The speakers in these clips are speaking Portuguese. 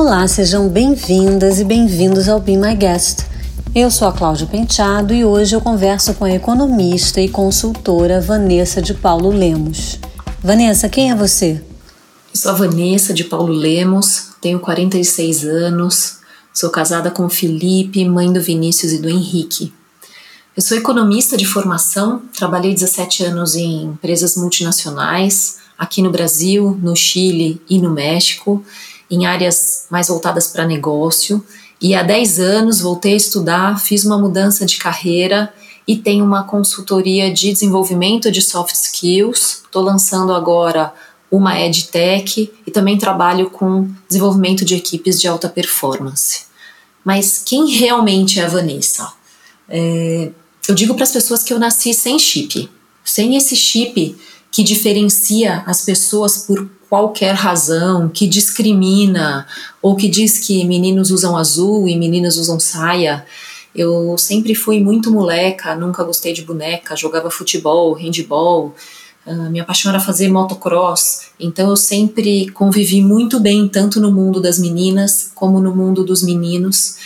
Olá, sejam bem-vindas e bem-vindos ao Be My Guest. Eu sou a Cláudia Penteado e hoje eu converso com a economista e consultora Vanessa de Paulo Lemos. Vanessa, quem é você? Eu sou a Vanessa de Paulo Lemos, tenho 46 anos, sou casada com o Felipe, mãe do Vinícius e do Henrique. Eu sou economista de formação, trabalhei 17 anos em empresas multinacionais, aqui no Brasil, no Chile e no México, em áreas mais voltadas para negócio. E há 10 anos voltei a estudar, fiz uma mudança de carreira e tenho uma consultoria de desenvolvimento de soft skills. Estou lançando agora uma EdTech e também trabalho com desenvolvimento de equipes de alta performance. Mas quem realmente é a Vanessa? É, eu digo para as pessoas que eu nasci sem chip, sem esse chip que diferencia as pessoas por qualquer razão, que discrimina ou que diz que meninos usam azul e meninas usam saia. Eu sempre fui muito moleca, nunca gostei de boneca, jogava futebol, handball. Uh, minha paixão era fazer motocross, então eu sempre convivi muito bem, tanto no mundo das meninas como no mundo dos meninos.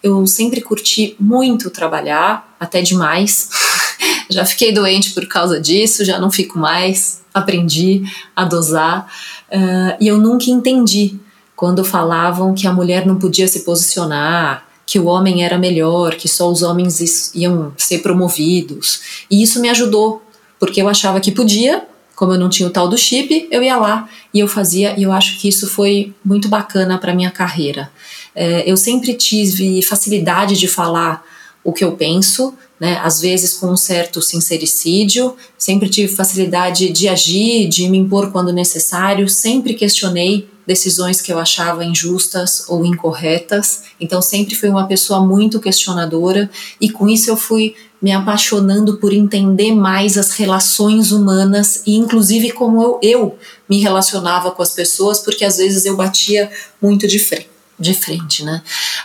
Eu sempre curti muito trabalhar, até demais. já fiquei doente por causa disso, já não fico mais. Aprendi a dosar. Uh, e eu nunca entendi quando falavam que a mulher não podia se posicionar, que o homem era melhor, que só os homens iam ser promovidos. E isso me ajudou, porque eu achava que podia, como eu não tinha o tal do chip, eu ia lá e eu fazia, e eu acho que isso foi muito bacana para minha carreira. É, eu sempre tive facilidade de falar o que eu penso, né, às vezes com um certo sincericídio, sempre tive facilidade de agir, de me impor quando necessário, sempre questionei decisões que eu achava injustas ou incorretas, então sempre fui uma pessoa muito questionadora e com isso eu fui me apaixonando por entender mais as relações humanas e inclusive como eu, eu me relacionava com as pessoas, porque às vezes eu batia muito de frente de frente, né?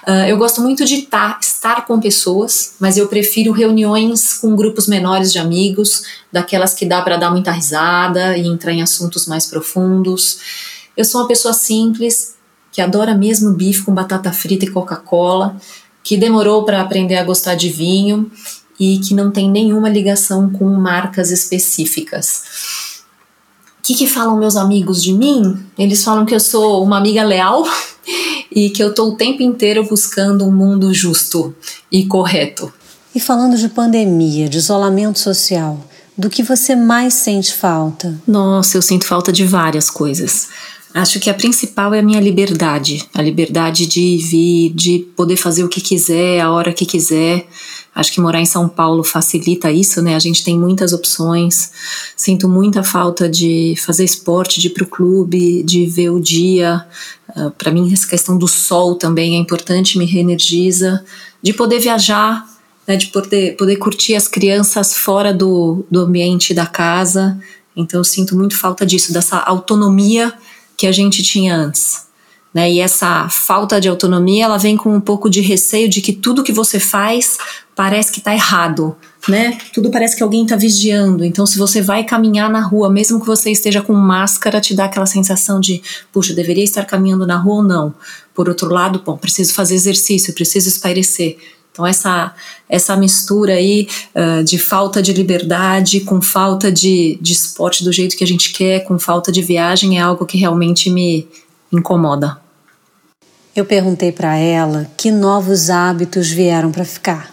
Uh, eu gosto muito de tá, estar com pessoas, mas eu prefiro reuniões com grupos menores de amigos, daquelas que dá para dar muita risada e entrar em assuntos mais profundos. Eu sou uma pessoa simples, que adora mesmo bife com batata frita e Coca-Cola, que demorou para aprender a gostar de vinho e que não tem nenhuma ligação com marcas específicas. O que, que falam meus amigos de mim? Eles falam que eu sou uma amiga leal e que eu estou o tempo inteiro buscando um mundo justo e correto. E falando de pandemia, de isolamento social, do que você mais sente falta? Nossa, eu sinto falta de várias coisas. Acho que a principal é a minha liberdade, a liberdade de vir, de poder fazer o que quiser, a hora que quiser. Acho que morar em São Paulo facilita isso, né? A gente tem muitas opções. Sinto muita falta de fazer esporte, de ir pro clube, de ver o dia. Uh, ah, Para mim, essa questão do sol também é importante, me reenergiza. De poder viajar, né? de poder, poder curtir as crianças fora do, do ambiente da casa. Então, eu sinto muito falta disso, dessa autonomia que a gente tinha antes. Né? E essa falta de autonomia, ela vem com um pouco de receio de que tudo que você faz parece que está errado, né? Tudo parece que alguém está vigiando. Então, se você vai caminhar na rua, mesmo que você esteja com máscara, te dá aquela sensação de, puxa, deveria estar caminhando na rua ou não. Por outro lado, bom, preciso fazer exercício, preciso espairecer. Então, essa, essa mistura aí uh, de falta de liberdade com falta de, de esporte do jeito que a gente quer, com falta de viagem, é algo que realmente me incomoda. Eu perguntei para ela que novos hábitos vieram para ficar.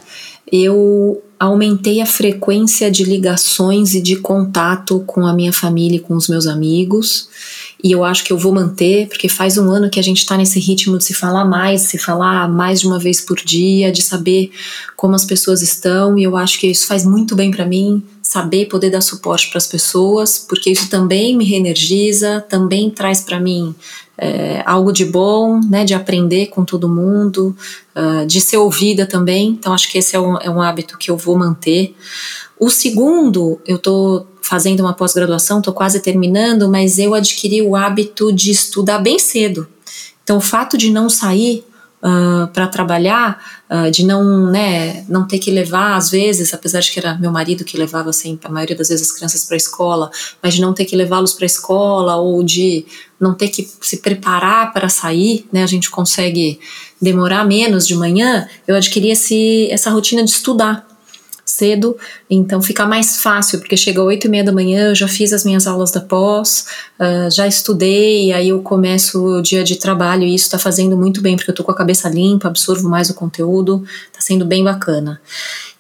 Eu aumentei a frequência de ligações e de contato com a minha família e com os meus amigos e eu acho que eu vou manter, porque faz um ano que a gente está nesse ritmo de se falar mais, se falar mais de uma vez por dia, de saber como as pessoas estão, e eu acho que isso faz muito bem para mim, saber poder dar suporte para as pessoas, porque isso também me reenergiza, também traz para mim é, algo de bom, né, de aprender com todo mundo, uh, de ser ouvida também. Então, acho que esse é um, é um hábito que eu vou manter. O segundo, eu estou fazendo uma pós-graduação, estou quase terminando, mas eu adquiri o hábito de estudar bem cedo. Então, o fato de não sair uh, para trabalhar, uh, de não, né, não ter que levar, às vezes, apesar de que era meu marido que levava assim, a maioria das vezes as crianças para a escola, mas de não ter que levá-los para a escola ou de não ter que se preparar para sair, né, a gente consegue demorar menos de manhã, eu adquiri esse, essa rotina de estudar cedo, então fica mais fácil, porque chega 8 e meia da manhã, eu já fiz as minhas aulas da pós, uh, já estudei, aí eu começo o dia de trabalho e isso está fazendo muito bem, porque eu tô com a cabeça limpa, absorvo mais o conteúdo, tá sendo bem bacana.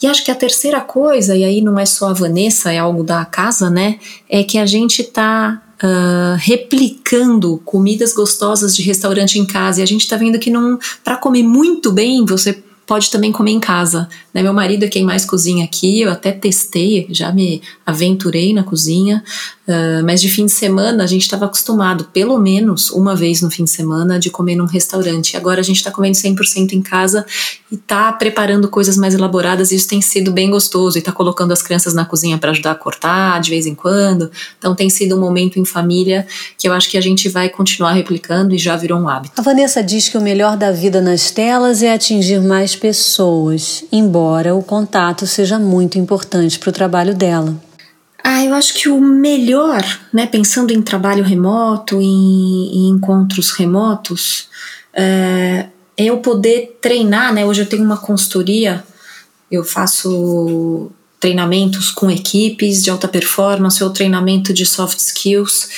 E acho que a terceira coisa, e aí não é só a Vanessa, é algo da casa, né, é que a gente tá Uh, replicando comidas gostosas de restaurante em casa e a gente está vendo que não para comer muito bem você pode também comer em casa. Né? Meu marido é quem mais cozinha aqui, eu até testei, já me aventurei na cozinha, uh, mas de fim de semana a gente estava acostumado, pelo menos uma vez no fim de semana, de comer num restaurante. Agora a gente está comendo 100% em casa e está preparando coisas mais elaboradas e isso tem sido bem gostoso. E está colocando as crianças na cozinha para ajudar a cortar de vez em quando. Então tem sido um momento em família que eu acho que a gente vai continuar replicando e já virou um hábito. A Vanessa diz que o melhor da vida nas telas é atingir mais pessoas, embora o contato seja muito importante para o trabalho dela. Ah, eu acho que o melhor, né, pensando em trabalho remoto, em, em encontros remotos, é, é eu poder treinar, né? Hoje eu tenho uma consultoria, eu faço treinamentos com equipes de alta performance ou treinamento de soft skills,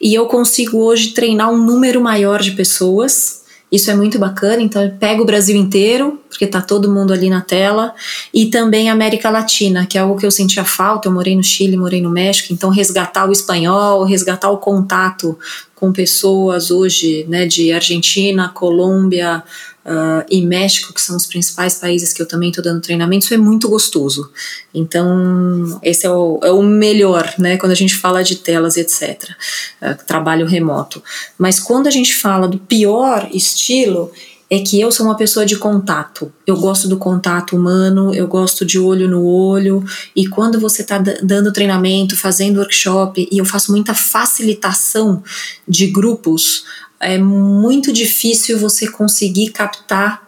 e eu consigo hoje treinar um número maior de pessoas isso é muito bacana, então eu pego o Brasil inteiro, porque tá todo mundo ali na tela, e também a América Latina, que é algo que eu sentia falta. Eu morei no Chile, morei no México, então resgatar o espanhol, resgatar o contato com pessoas hoje, né, de Argentina, Colômbia, uh, e México, que são os principais países que eu também estou dando treinamento, isso é muito gostoso. Então, esse é o, é o melhor, né, quando a gente fala de telas etc. Uh, ah, trabalho remoto. Mas quando a gente fala do pior estilo, é que eu sou uma pessoa de contato. Eu gosto do contato humano, eu gosto de olho no olho. E quando você está dando treinamento, fazendo workshop, e eu faço muita facilitação de grupos, é muito difícil você conseguir captar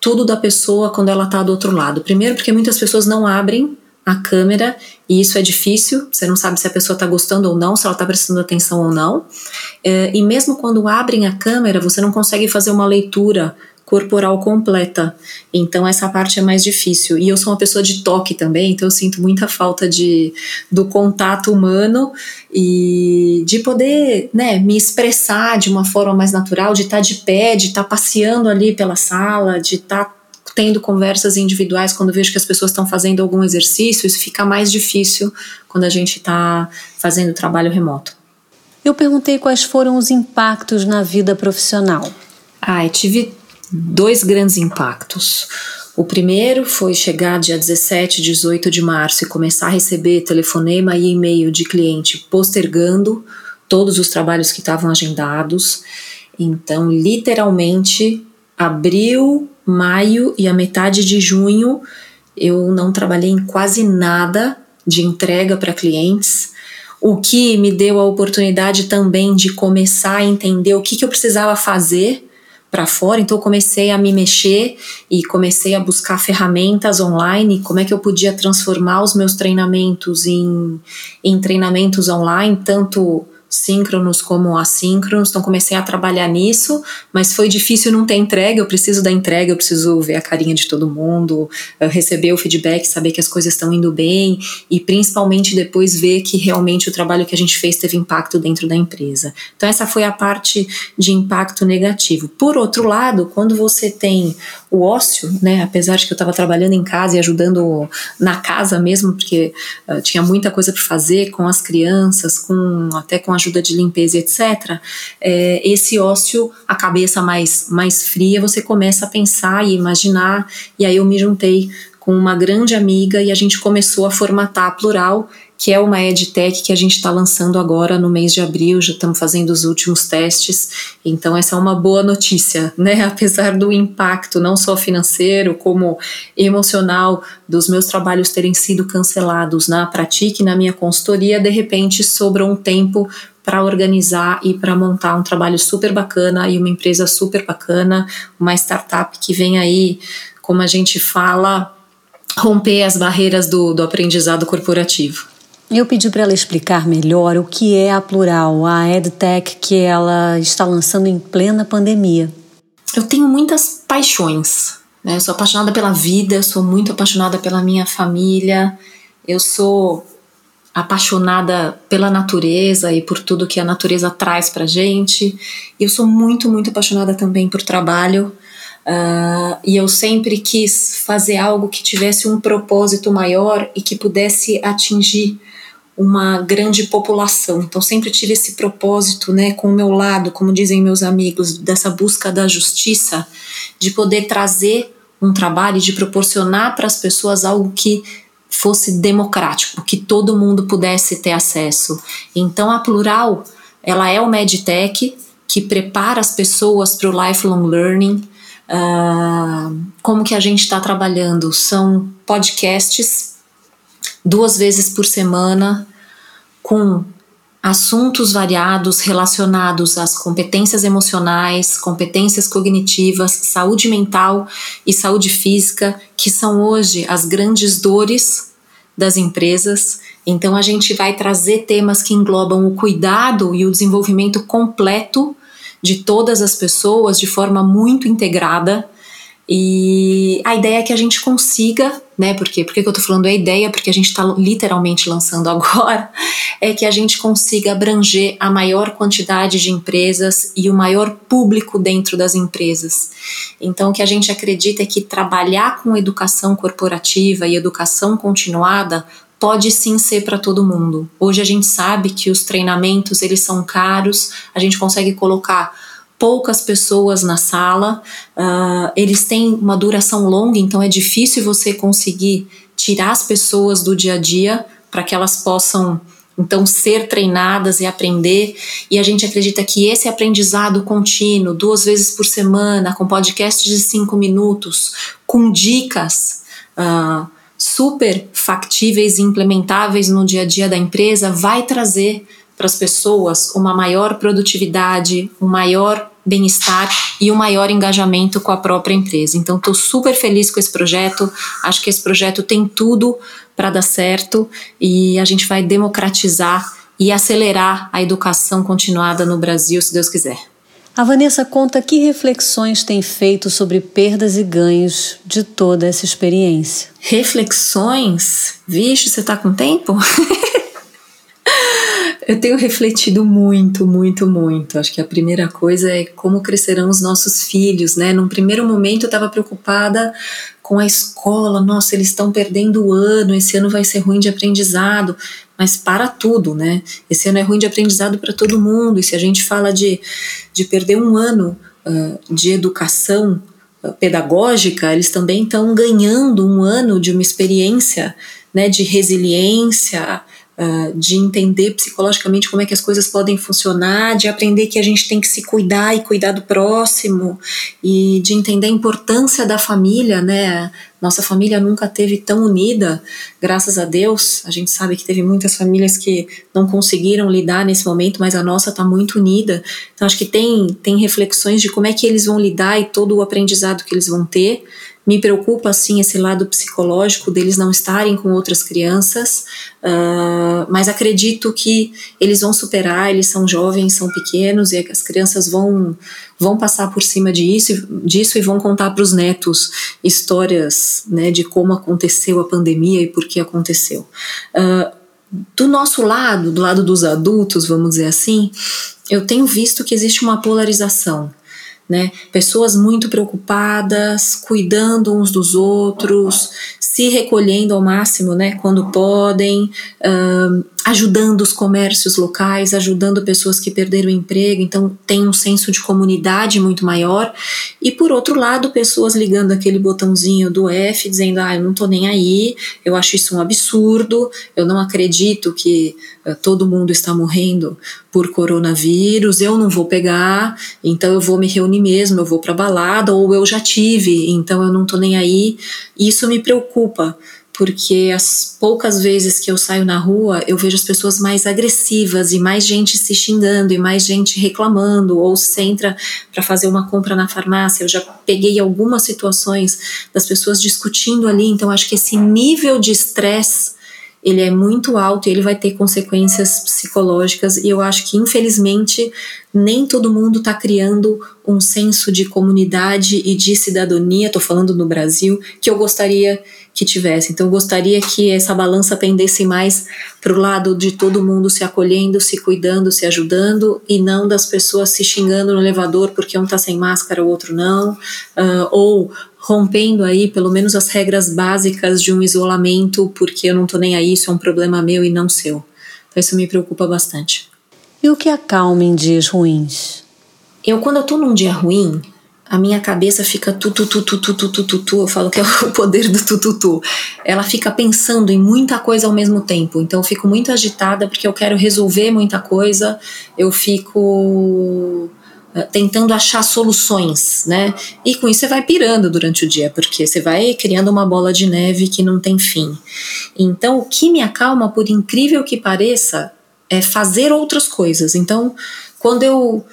tudo da pessoa quando ela está do outro lado. Primeiro, porque muitas pessoas não abrem a câmera e isso é difícil. Você não sabe se a pessoa está gostando ou não, se ela está prestando atenção ou não. É, e mesmo quando abrem a câmera, você não consegue fazer uma leitura corporal completa. Então essa parte é mais difícil. E eu sou uma pessoa de toque também, então eu sinto muita falta de do contato humano e de poder, né, me expressar de uma forma mais natural, de estar tá de pé, de estar tá passeando ali pela sala, de estar tá tendo conversas individuais quando vejo que as pessoas estão fazendo algum exercício, isso fica mais difícil quando a gente está fazendo trabalho remoto. Eu perguntei quais foram os impactos na vida profissional. Ah, eu tive dois grandes impactos. O primeiro foi chegar dia 17, 18 de março e começar a receber telefonema e e-mail de cliente postergando todos os trabalhos que estavam agendados. Então, literalmente, abril, maio e a metade de junho eu não trabalhei em quase nada de entrega para clientes, o que me deu a oportunidade também de começar a entender o que, que eu precisava fazer para fora, então eu comecei a me mexer e comecei a buscar ferramentas online, como é que eu podia transformar os meus treinamentos em, em treinamentos online, tanto síncronos como assíncronos, então comecei a trabalhar nisso, mas foi difícil não ter entrega, eu preciso da entrega, eu preciso ver a carinha de todo mundo, receber o feedback, saber que as coisas estão indo bem e principalmente depois ver que realmente o trabalho que a gente fez teve impacto dentro da empresa. Então essa foi a parte de impacto negativo. Por outro lado, quando você tem o ócio, né, apesar de que eu estava trabalhando em casa e ajudando na casa mesmo, porque uh, tinha muita coisa para fazer com as crianças, com até com ajuda de limpeza, etc., é, esse ócio, a cabeça mais, mais fria, você começa a pensar e imaginar. E aí eu me juntei com uma grande amiga e a gente começou a formatar Plural, que é uma edtech que a gente está lançando agora no mês de abril, já estamos fazendo os últimos testes, então essa é uma boa notícia, né? Apesar do impacto não só financeiro como emocional dos meus trabalhos terem sido cancelados na Pratique, na minha consultoria, de repente sobrou um tempo para organizar e para montar um trabalho super bacana e uma empresa super bacana, uma startup que vem aí, como a gente fala, romper as barreiras do, do aprendizado corporativo. Eu pedi para ela explicar melhor o que é a Plural, a EdTech que ela está lançando em plena pandemia. Eu tenho muitas paixões. Né? Eu sou apaixonada pela vida, eu sou muito apaixonada pela minha família, eu sou apaixonada pela natureza e por tudo que a natureza traz para gente. Eu sou muito, muito apaixonada também por trabalho. Uh, e eu sempre quis fazer algo que tivesse um propósito maior e que pudesse atingir uma grande população. Então sempre tive esse propósito, né, com o meu lado, como dizem meus amigos, dessa busca da justiça, de poder trazer um trabalho, de proporcionar para as pessoas algo que fosse democrático, que todo mundo pudesse ter acesso. Então a Plural, ela é o medtech que prepara as pessoas para o lifelong learning. Uh, como que a gente está trabalhando? São podcasts duas vezes por semana, com assuntos variados relacionados às competências emocionais, competências cognitivas, saúde mental e saúde física, que são hoje as grandes dores das empresas. Então, a gente vai trazer temas que englobam o cuidado e o desenvolvimento completo de todas as pessoas de forma muito integrada e a ideia é que a gente consiga, né? Porque, por que eu tô falando a ideia? Porque a gente está literalmente lançando agora, é que a gente consiga abranger a maior quantidade de empresas e o maior público dentro das empresas. Então, o que a gente acredita é que trabalhar com educação corporativa e educação continuada pode sim ser para todo mundo. Hoje a gente sabe que os treinamentos eles são caros, a gente consegue colocar poucas pessoas na sala, uh, eles têm uma duração longa, então é difícil você conseguir tirar as pessoas do dia a dia para que elas possam então ser treinadas e aprender. E a gente acredita que esse aprendizado contínuo, duas vezes por semana, com podcasts de cinco minutos, com dicas. Uh, super factíveis e implementáveis no dia a dia da empresa, vai trazer para as pessoas uma maior produtividade, um maior bem-estar e um maior engajamento com a própria empresa. Então, estou super feliz com esse projeto. Acho que esse projeto tem tudo para dar certo e a gente vai democratizar e acelerar a educação continuada no Brasil, se Deus quiser. A Vanessa conta que reflexões tem feito sobre perdas e ganhos de toda essa experiência. Reflexões? Vixe, você está com tempo? Eu tenho refletido muito, muito, muito. Acho que a primeira coisa é como crescerão os nossos filhos, né? Num primeiro momento eu estava preocupada com a escola, nossa, eles estão perdendo o ano, esse ano vai ser ruim de aprendizado, mas para tudo, né? Esse ano é ruim de aprendizado para todo mundo, e se a gente fala de, de perder um ano uh, de educação uh, pedagógica, eles também estão ganhando um ano de uma experiência né, de resiliência, Uh, de entender psicologicamente como é que as coisas podem funcionar, de aprender que a gente tem que se cuidar e cuidar do próximo, e de entender a importância da família, né? Nossa família nunca teve tão unida, graças a Deus. A gente sabe que teve muitas famílias que não conseguiram lidar nesse momento, mas a nossa está muito unida. Então acho que tem, tem reflexões de como é que eles vão lidar e todo o aprendizado que eles vão ter. Me preocupa, assim, esse lado psicológico deles não estarem com outras crianças, uh, mas acredito que eles vão superar, eles são jovens, são pequenos e as crianças vão, vão passar por cima disso, disso e vão contar para os netos histórias né, de como aconteceu a pandemia e por que aconteceu. Uh, do nosso lado, do lado dos adultos, vamos dizer assim, eu tenho visto que existe uma polarização né? Pessoas muito preocupadas, cuidando uns dos outros, se recolhendo ao máximo, né? Quando podem, ajudando os comércios locais, ajudando pessoas que perderam o emprego, então tem um senso de comunidade muito maior. E por outro lado, pessoas ligando aquele botãozinho do F, dizendo: ah, eu não tô nem aí, eu acho isso um absurdo, eu não acredito que uh, todo mundo está morrendo por coronavírus, eu não vou pegar, então eu vou me reunir mesmo, eu vou para balada, ou eu já tive, então eu não tô nem aí. Isso me preocupa porque as poucas vezes que eu saio na rua, eu vejo as pessoas mais agressivas e mais gente se xingando e mais gente reclamando, ou se entra para fazer uma compra na farmácia. Eu já peguei algumas situações das pessoas discutindo ali, então acho que esse nível de estresse ele é muito alto e ele vai ter consequências psicológicas e eu acho que infelizmente nem todo mundo está criando um senso de comunidade e de cidadania, estou falando no Brasil, que eu gostaria que tivesse. Então, eu gostaria que essa balança pendesse mais para o lado de todo mundo se acolhendo, se cuidando, se ajudando, e não das pessoas se xingando no elevador porque um está sem máscara, o outro não, uh, ou rompendo aí pelo menos as regras básicas de um isolamento, porque eu não estou nem aí, isso é um problema meu e não seu. Então, isso me preocupa bastante. E o que acalma em dias ruins? Eu, quando eu tô num dia ruim, a minha cabeça fica tu, tu, tu, tu, tu, tu, tu, tu, tu, eu falo que é o poder do tu, tu, tu. Ela fica pensando em muita coisa ao mesmo tempo. Então eu fico muito agitada porque eu quero resolver muita coisa. Eu fico tentando achar soluções, né? E com isso você vai pirando durante o dia, porque você vai criando uma bola de neve que não tem fim. Então, o que me acalma, por incrível que pareça, é fazer outras coisas. Então, quando eu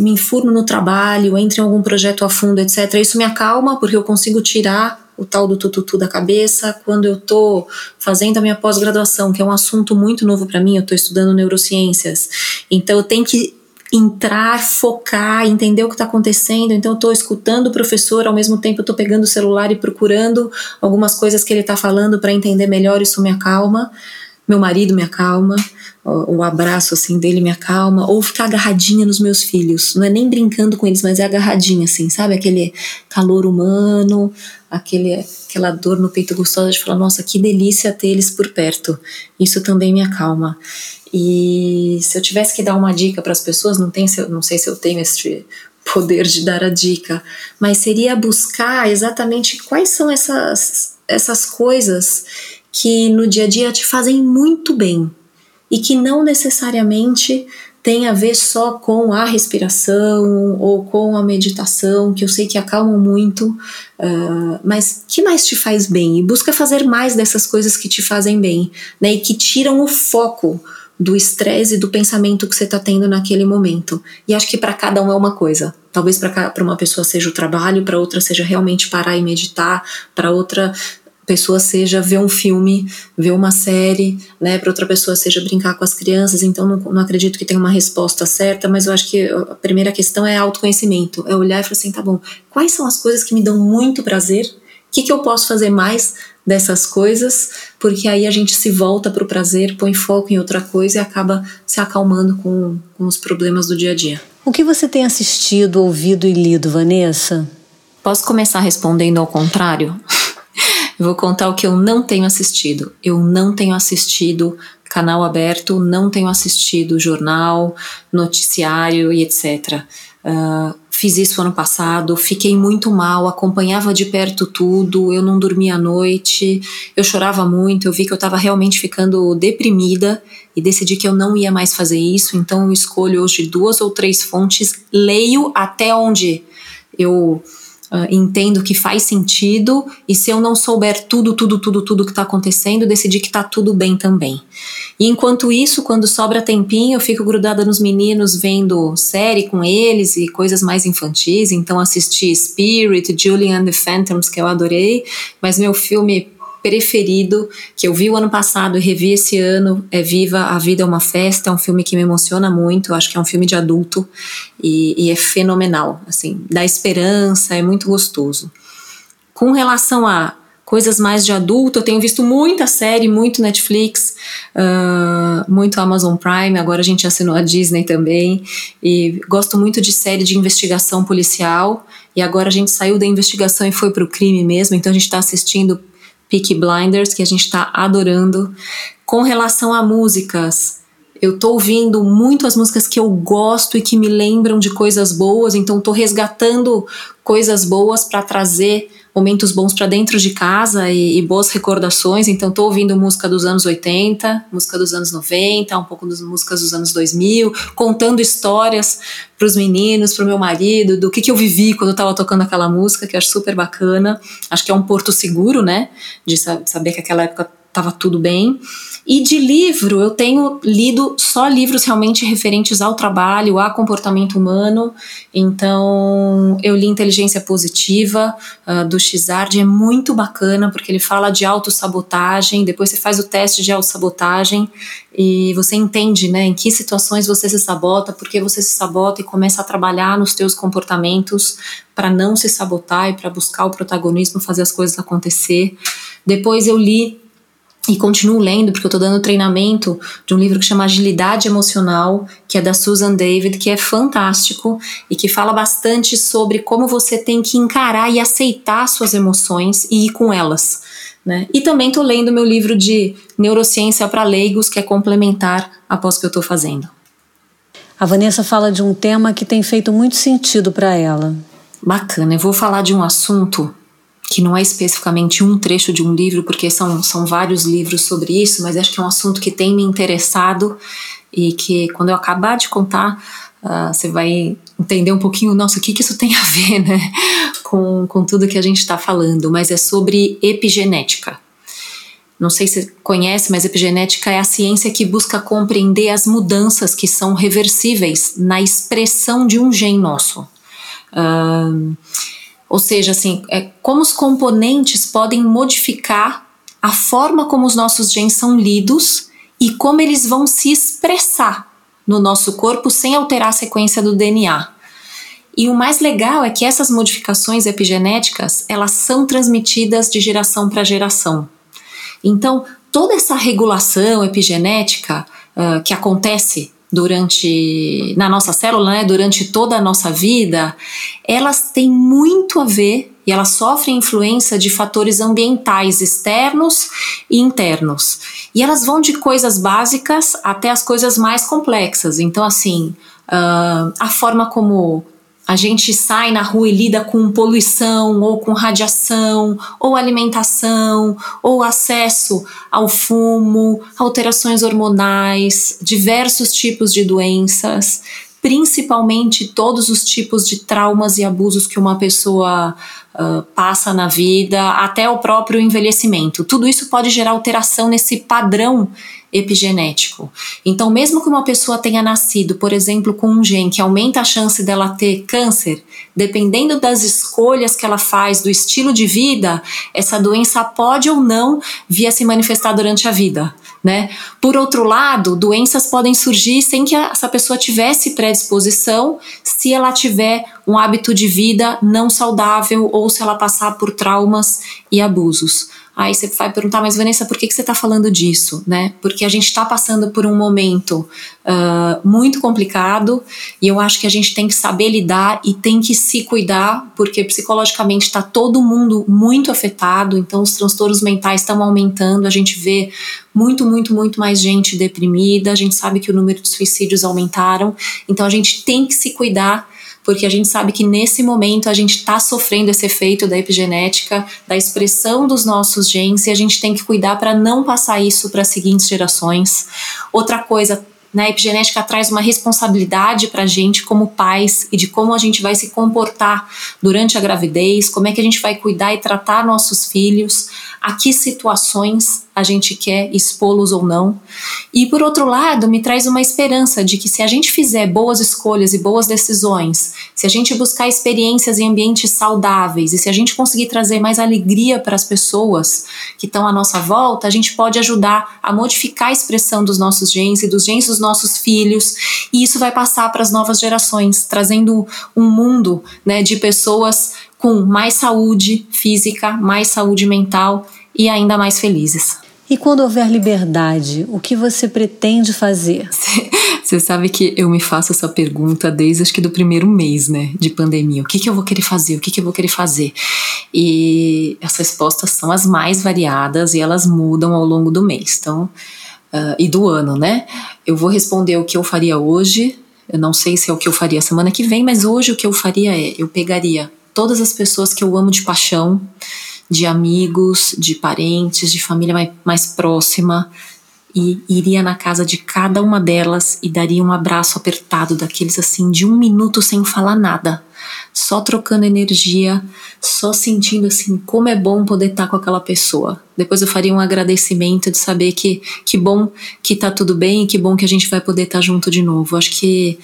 me informo no trabalho, entro em algum projeto a fundo, etc. Isso me acalma porque eu consigo tirar o tal do tututu da cabeça. Quando eu estou fazendo a minha pós-graduação, que é um assunto muito novo para mim, eu estou estudando neurociências, então eu tenho que entrar, focar, entender o que está acontecendo. Então, eu estou escutando o professor, ao mesmo tempo, estou pegando o celular e procurando algumas coisas que ele está falando para entender melhor. Isso me acalma. Meu marido me acalma o abraço assim dele me acalma, ou ficar agarradinha nos meus filhos. Não é nem brincando com eles, mas é agarradinha assim, sabe? Aquele calor humano, aquele, aquela dor no peito gostosa de falar, nossa, que delícia ter eles por perto. Isso também me acalma. E se eu tivesse que dar uma dica para as pessoas, não, tem, não sei se eu tenho esse poder de dar a dica, mas seria buscar exatamente quais são essas, essas coisas que no dia a dia te fazem muito bem e que não necessariamente tem a ver só com a respiração ou com a meditação, que eu sei que acalmam muito, uh, mas que mais te faz bem? E busca fazer mais dessas coisas que te fazem bem, né? E que tiram o foco do estresse e do pensamento que você está tendo naquele momento. E acho que para cada um é uma coisa. Talvez para uma pessoa seja o trabalho, para outra seja realmente parar e meditar, para outra pessoa seja ver um filme, ver uma série, né? Para outra pessoa seja brincar com as crianças. Então, não, não, acredito que tenha uma resposta certa, mas eu acho que a primeira questão é autoconhecimento. É olhar e falar assim: tá bom, quais são as coisas que me dão muito prazer? O que, que eu posso fazer mais dessas coisas? Porque aí a gente se volta para o prazer, põe foco em outra coisa e acaba se acalmando com, com os problemas do dia a dia. O que você tem assistido, ouvido e lido, Vanessa? Posso começar respondendo ao contrário? Eu vou contar o que eu não tenho assistido. Eu não tenho assistido canal aberto, não tenho assistido jornal, noticiário e etc. Uh, ah, fiz isso ano passado, fiquei muito mal, acompanhava de perto tudo, eu não dormia à noite, eu chorava muito, eu vi que eu estava realmente ficando deprimida e decidi que eu não ia mais fazer isso, então eu escolho hoje duas ou três fontes, leio até onde eu Uh, entendo que faz sentido e se eu não souber tudo, tudo, tudo, tudo que está acontecendo, decidir que está tudo bem também. E enquanto isso, quando sobra tempinho, eu fico grudada nos meninos vendo série com eles e coisas mais infantis. Então assisti Spirit, Julian the Phantoms, que eu adorei, mas meu filme preferido, que eu vi o ano passado e revi esse ano, é Viva, a Vida é uma Festa, é um filme que me emociona muito, acho que é um filme de adulto e, e é fenomenal, assim, dá esperança, é muito gostoso. Com relação a coisas mais de adulto, eu tenho visto muita série, muito Netflix, uh, muito Amazon Prime, agora a gente assinou a Disney também, e gosto muito de série de investigação policial, e agora a gente saiu da investigação e foi para o crime mesmo, então a gente está assistindo Peaky Blinders, que a gente está adorando. Com relação a músicas, eu tô ouvindo muito as músicas que eu gosto e que me lembram de coisas boas, então tô resgatando coisas boas para trazer momentos bons para dentro de casa e, e, boas recordações. Então, estou ouvindo música dos anos 80, música dos anos 90, um pouco das músicas dos anos 2000, contando histórias para os meninos, para o meu marido, do que, que eu vivi quando eu estava tocando aquela música, que eu acho super bacana. Acho que é um porto seguro, né? De saber que aquela época estava tudo bem. E de livro, eu tenho lido só livros realmente referentes ao trabalho, a comportamento humano. Então, eu li Inteligência Positiva, uh, do Xard, é muito bacana, porque ele fala de autossabotagem, depois você faz o teste de autossabotagem e você entende, né, em que situações você se sabota, por que você se sabota e começa a trabalhar nos teus comportamentos para não se sabotar e para buscar o protagonismo, fazer as coisas acontecer. Depois eu li e continuo lendo, porque eu estou dando treinamento de um livro que chama Agilidade Emocional, que é da Susan David, que é fantástico e que fala bastante sobre como você tem que encarar e aceitar suas emoções e ir com elas. Né? E também estou lendo meu livro de neurociência para leigos, que é complementar após que eu estou fazendo. A Vanessa fala de um tema que tem feito muito sentido para ela. Bacana, eu vou falar de um assunto que não é especificamente um trecho de um livro, porque são, são vários livros sobre isso, mas acho que é um assunto que tem me interessado e que quando eu acabar de contar, uh, você vai entender um pouquinho, nossa, o que, que isso tem a ver né, com, com tudo que a gente está falando, mas é sobre epigenética. Não sei se você conhece, mas epigenética é a ciência que busca compreender as mudanças que são reversíveis na expressão de um gene nosso. Uh, ou seja, assim, é, como os componentes podem modificar a forma como os nossos genes são lidos e como eles vão se expressar no nosso corpo sem alterar a sequência do DNA. E o mais legal é que essas modificações epigenéticas, elas são transmitidas de geração para geração. Então, toda essa regulação epigenética uh, que acontece durante na nossa célula, né, durante toda a nossa vida, elas têm muito a ver e elas sofrem influência de fatores ambientais externos e internos. E elas vão de coisas básicas até as coisas mais complexas. Então, assim, uh, a forma como a gente sai na rua e lida com poluição, ou com radiação, ou alimentação, ou acesso ao fumo, alterações hormonais, diversos tipos de doenças, principalmente todos os tipos de traumas e abusos que uma pessoa uh, passa na vida, até o próprio envelhecimento. Tudo isso pode gerar alteração nesse padrão epigenético. Então, mesmo que uma pessoa tenha nascido, por exemplo, com um gene que aumenta a chance dela ter câncer, dependendo das escolhas que ela faz, do estilo de vida, essa doença pode ou não vir a se manifestar durante a vida. Né? Por outro lado, doenças podem surgir sem que essa pessoa tivesse predisposição, se ela tiver um hábito de vida não saudável ou se ela passar por traumas e abusos. Aí você vai perguntar, mas Vanessa, por que, que você está falando disso? Né? Porque a gente está passando por um momento uh, muito complicado e eu acho que a gente tem que saber lidar e tem que se cuidar, porque psicologicamente está todo mundo muito afetado, então os transtornos mentais estão aumentando, a gente vê muito, muito, muito mais gente deprimida, a gente sabe que o número de suicídios aumentaram, então a gente tem que se cuidar porque a gente sabe que nesse momento a gente está sofrendo esse efeito da epigenética, da expressão dos nossos genes, e a gente tem que cuidar para não passar isso para as seguintes gerações. Outra coisa, né, a epigenética traz uma responsabilidade para a gente como pais e de como a gente vai se comportar durante a gravidez, como é que a gente vai cuidar e tratar nossos filhos, a que situações a gente quer expô-los ou não. E por outro lado, me traz uma esperança de que se a gente fizer boas escolhas e boas decisões, se a gente buscar experiências em ambientes saudáveis e se a gente conseguir trazer mais alegria para as pessoas que estão à nossa volta, a gente pode ajudar a modificar a expressão dos nossos genes e dos genes dos nossos filhos, e isso vai passar para as novas gerações, trazendo um mundo né, de pessoas com mais saúde física, mais saúde mental e ainda mais felizes. E quando houver liberdade, o que você pretende fazer? Você sabe que eu me faço essa pergunta desde acho que do primeiro mês, né, de pandemia. O que, que eu vou querer fazer? O que, que eu vou querer fazer? E as respostas são as mais variadas e elas mudam ao longo do mês. Então, uh, e do ano, né? Eu vou responder o que eu faria hoje. Eu não sei se é o que eu faria semana que vem, mas hoje o que eu faria é: eu pegaria todas as pessoas que eu amo de paixão, de amigos, de parentes, de família mais, mais próxima, e iria na casa de cada uma delas e daria um abraço apertado daqueles assim de um minuto sem falar nada, só trocando energia, só sentindo assim como é bom poder estar com aquela pessoa. Depois eu faria um agradecimento de saber que que bom que tá tudo bem e que bom que a gente vai poder estar junto de novo. Acho que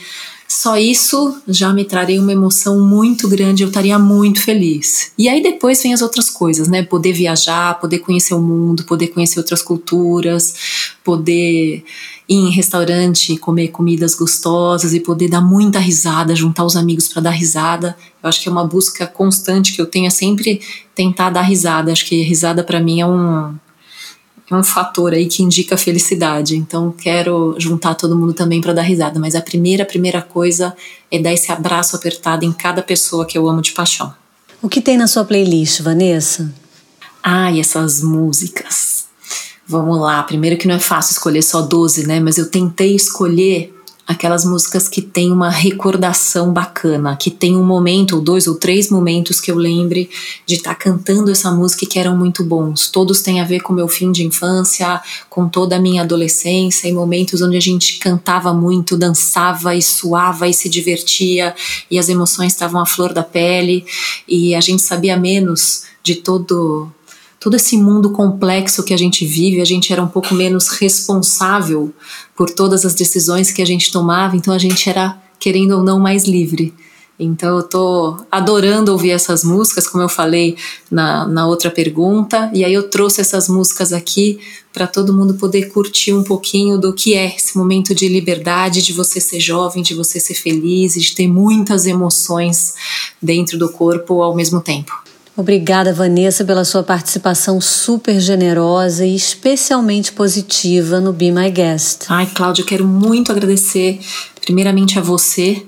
só isso já me traria uma emoção muito grande, eu estaria muito feliz. E aí depois vem as outras coisas, né? Poder viajar, poder conhecer o mundo, poder conhecer outras culturas, poder ir em restaurante, comer comidas gostosas e poder dar muita risada, juntar os amigos para dar risada. Eu acho que é uma busca constante que eu tenho é sempre tentar dar risada. Acho que risada para mim é um é um fator aí que indica a felicidade. Então quero juntar todo mundo também para dar risada, mas a primeira primeira coisa é dar esse abraço apertado em cada pessoa que eu amo de paixão. O que tem na sua playlist, Vanessa? Ai, essas músicas. Vamos lá, primeiro que não é fácil escolher só 12, né? Mas eu tentei escolher aquelas músicas que tem uma recordação bacana, que tem um momento, ou dois ou três momentos que eu lembre de estar tá cantando essa música e que eram muito bons. Todos têm a ver com meu fim de infância, com toda a minha adolescência, e momentos onde a gente cantava muito, dançava e suava e se divertia, e as emoções estavam à flor da pele, e a gente sabia menos de todo todo esse mundo complexo que a gente vive, a gente era um pouco menos responsável por todas as decisões que a gente tomava, então a gente era, querendo ou não, mais livre. Então eu tô adorando ouvir essas músicas, como eu falei na, na outra pergunta, e aí eu trouxe essas músicas aqui para todo mundo poder curtir um pouquinho do que é esse momento de liberdade, de você ser jovem, de você ser feliz, de ter muitas emoções dentro do corpo ao mesmo tempo. Obrigada, Vanessa, pela sua participação super generosa e especialmente positiva no Be My Guest. Ai, Cláudia, quero muito agradecer, primeiramente, a você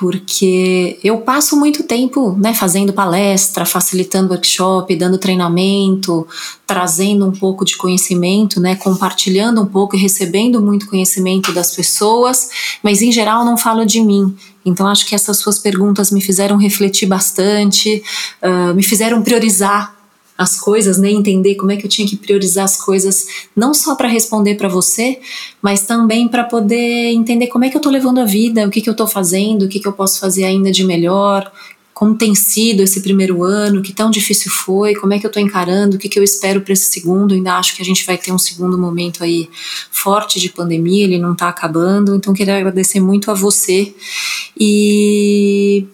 porque eu passo muito tempo né, fazendo palestra, facilitando workshop, dando treinamento, trazendo um pouco de conhecimento, né, compartilhando um pouco e recebendo muito conhecimento das pessoas, mas em geral não falo de mim. Então acho que essas suas perguntas me fizeram refletir bastante, uh, me fizeram priorizar as coisas, né? Entender como é que eu tinha que priorizar as coisas, não só para responder para você, mas também para poder entender como é que eu tô levando a vida, o que que eu tô fazendo, o que que eu posso fazer ainda de melhor, como tem sido esse primeiro ano, que tão difícil foi, como é que eu estou encarando, o que, que eu espero para esse segundo. Ainda acho que a gente vai ter um segundo momento aí forte de pandemia, ele não está acabando. Então, queria agradecer muito a você e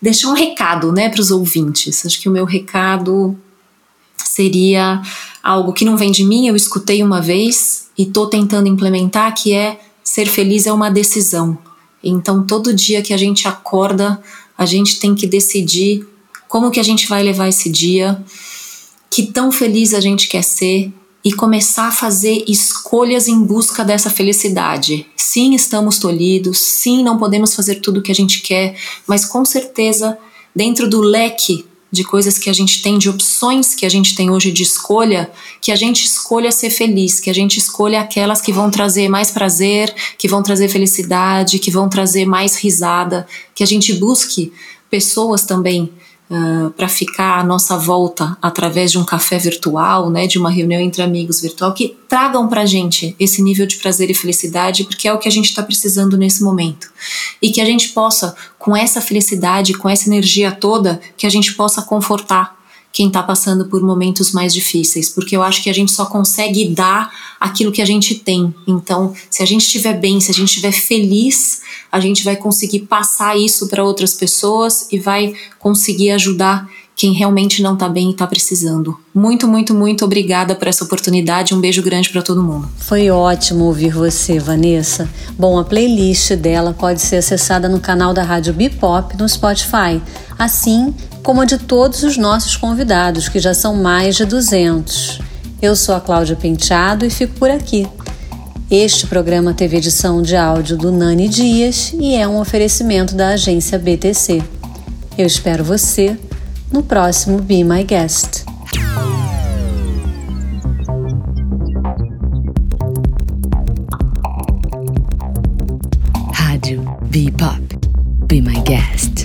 deixar um recado né, para os ouvintes. Acho que o meu recado seria algo que não vem de mim, eu escutei uma vez e estou tentando implementar, que é ser feliz é uma decisão. Então, todo dia que a gente acorda, a gente tem que decidir como que a gente vai levar esse dia, que tão feliz a gente quer ser e começar a fazer escolhas em busca dessa felicidade. Sim, estamos tolhidos, sim, não podemos fazer tudo o que a gente quer, mas com certeza, dentro do leque de coisas que a gente tem, de opções que a gente tem hoje de escolha, que a gente escolha ser feliz, que a gente escolha aquelas que vão trazer mais prazer, que vão trazer felicidade, que vão trazer mais risada, que a gente busque pessoas também para ficar à nossa volta através de um café virtual, né, de uma reunião entre amigos virtual, que tragam para a gente esse nível de prazer e felicidade, porque é o que a gente está precisando nesse momento. E que a gente possa, com essa felicidade, com essa energia toda, que a gente possa confortar quem está passando por momentos mais difíceis, porque eu acho que a gente só consegue dar aquilo que a gente tem. Então, se a gente estiver bem, se a gente estiver feliz, a gente vai conseguir passar isso para outras pessoas e vai conseguir ajudar quem realmente não está bem e está precisando. Muito, muito, muito obrigada por essa oportunidade. Um beijo grande para todo mundo. Foi ótimo ouvir você, Vanessa. Bom, a playlist dela pode ser acessada no canal da Rádio Bipop no Spotify, assim como a de todos os nossos convidados, que já são mais de 200. Eu sou a Cláudia Penteado e fico por aqui. Este programa teve edição de áudio do Nani Dias e é um oferecimento da agência BTC. Eu espero você no próximo Be My Guest. Rádio Be Pop. Be My Guest.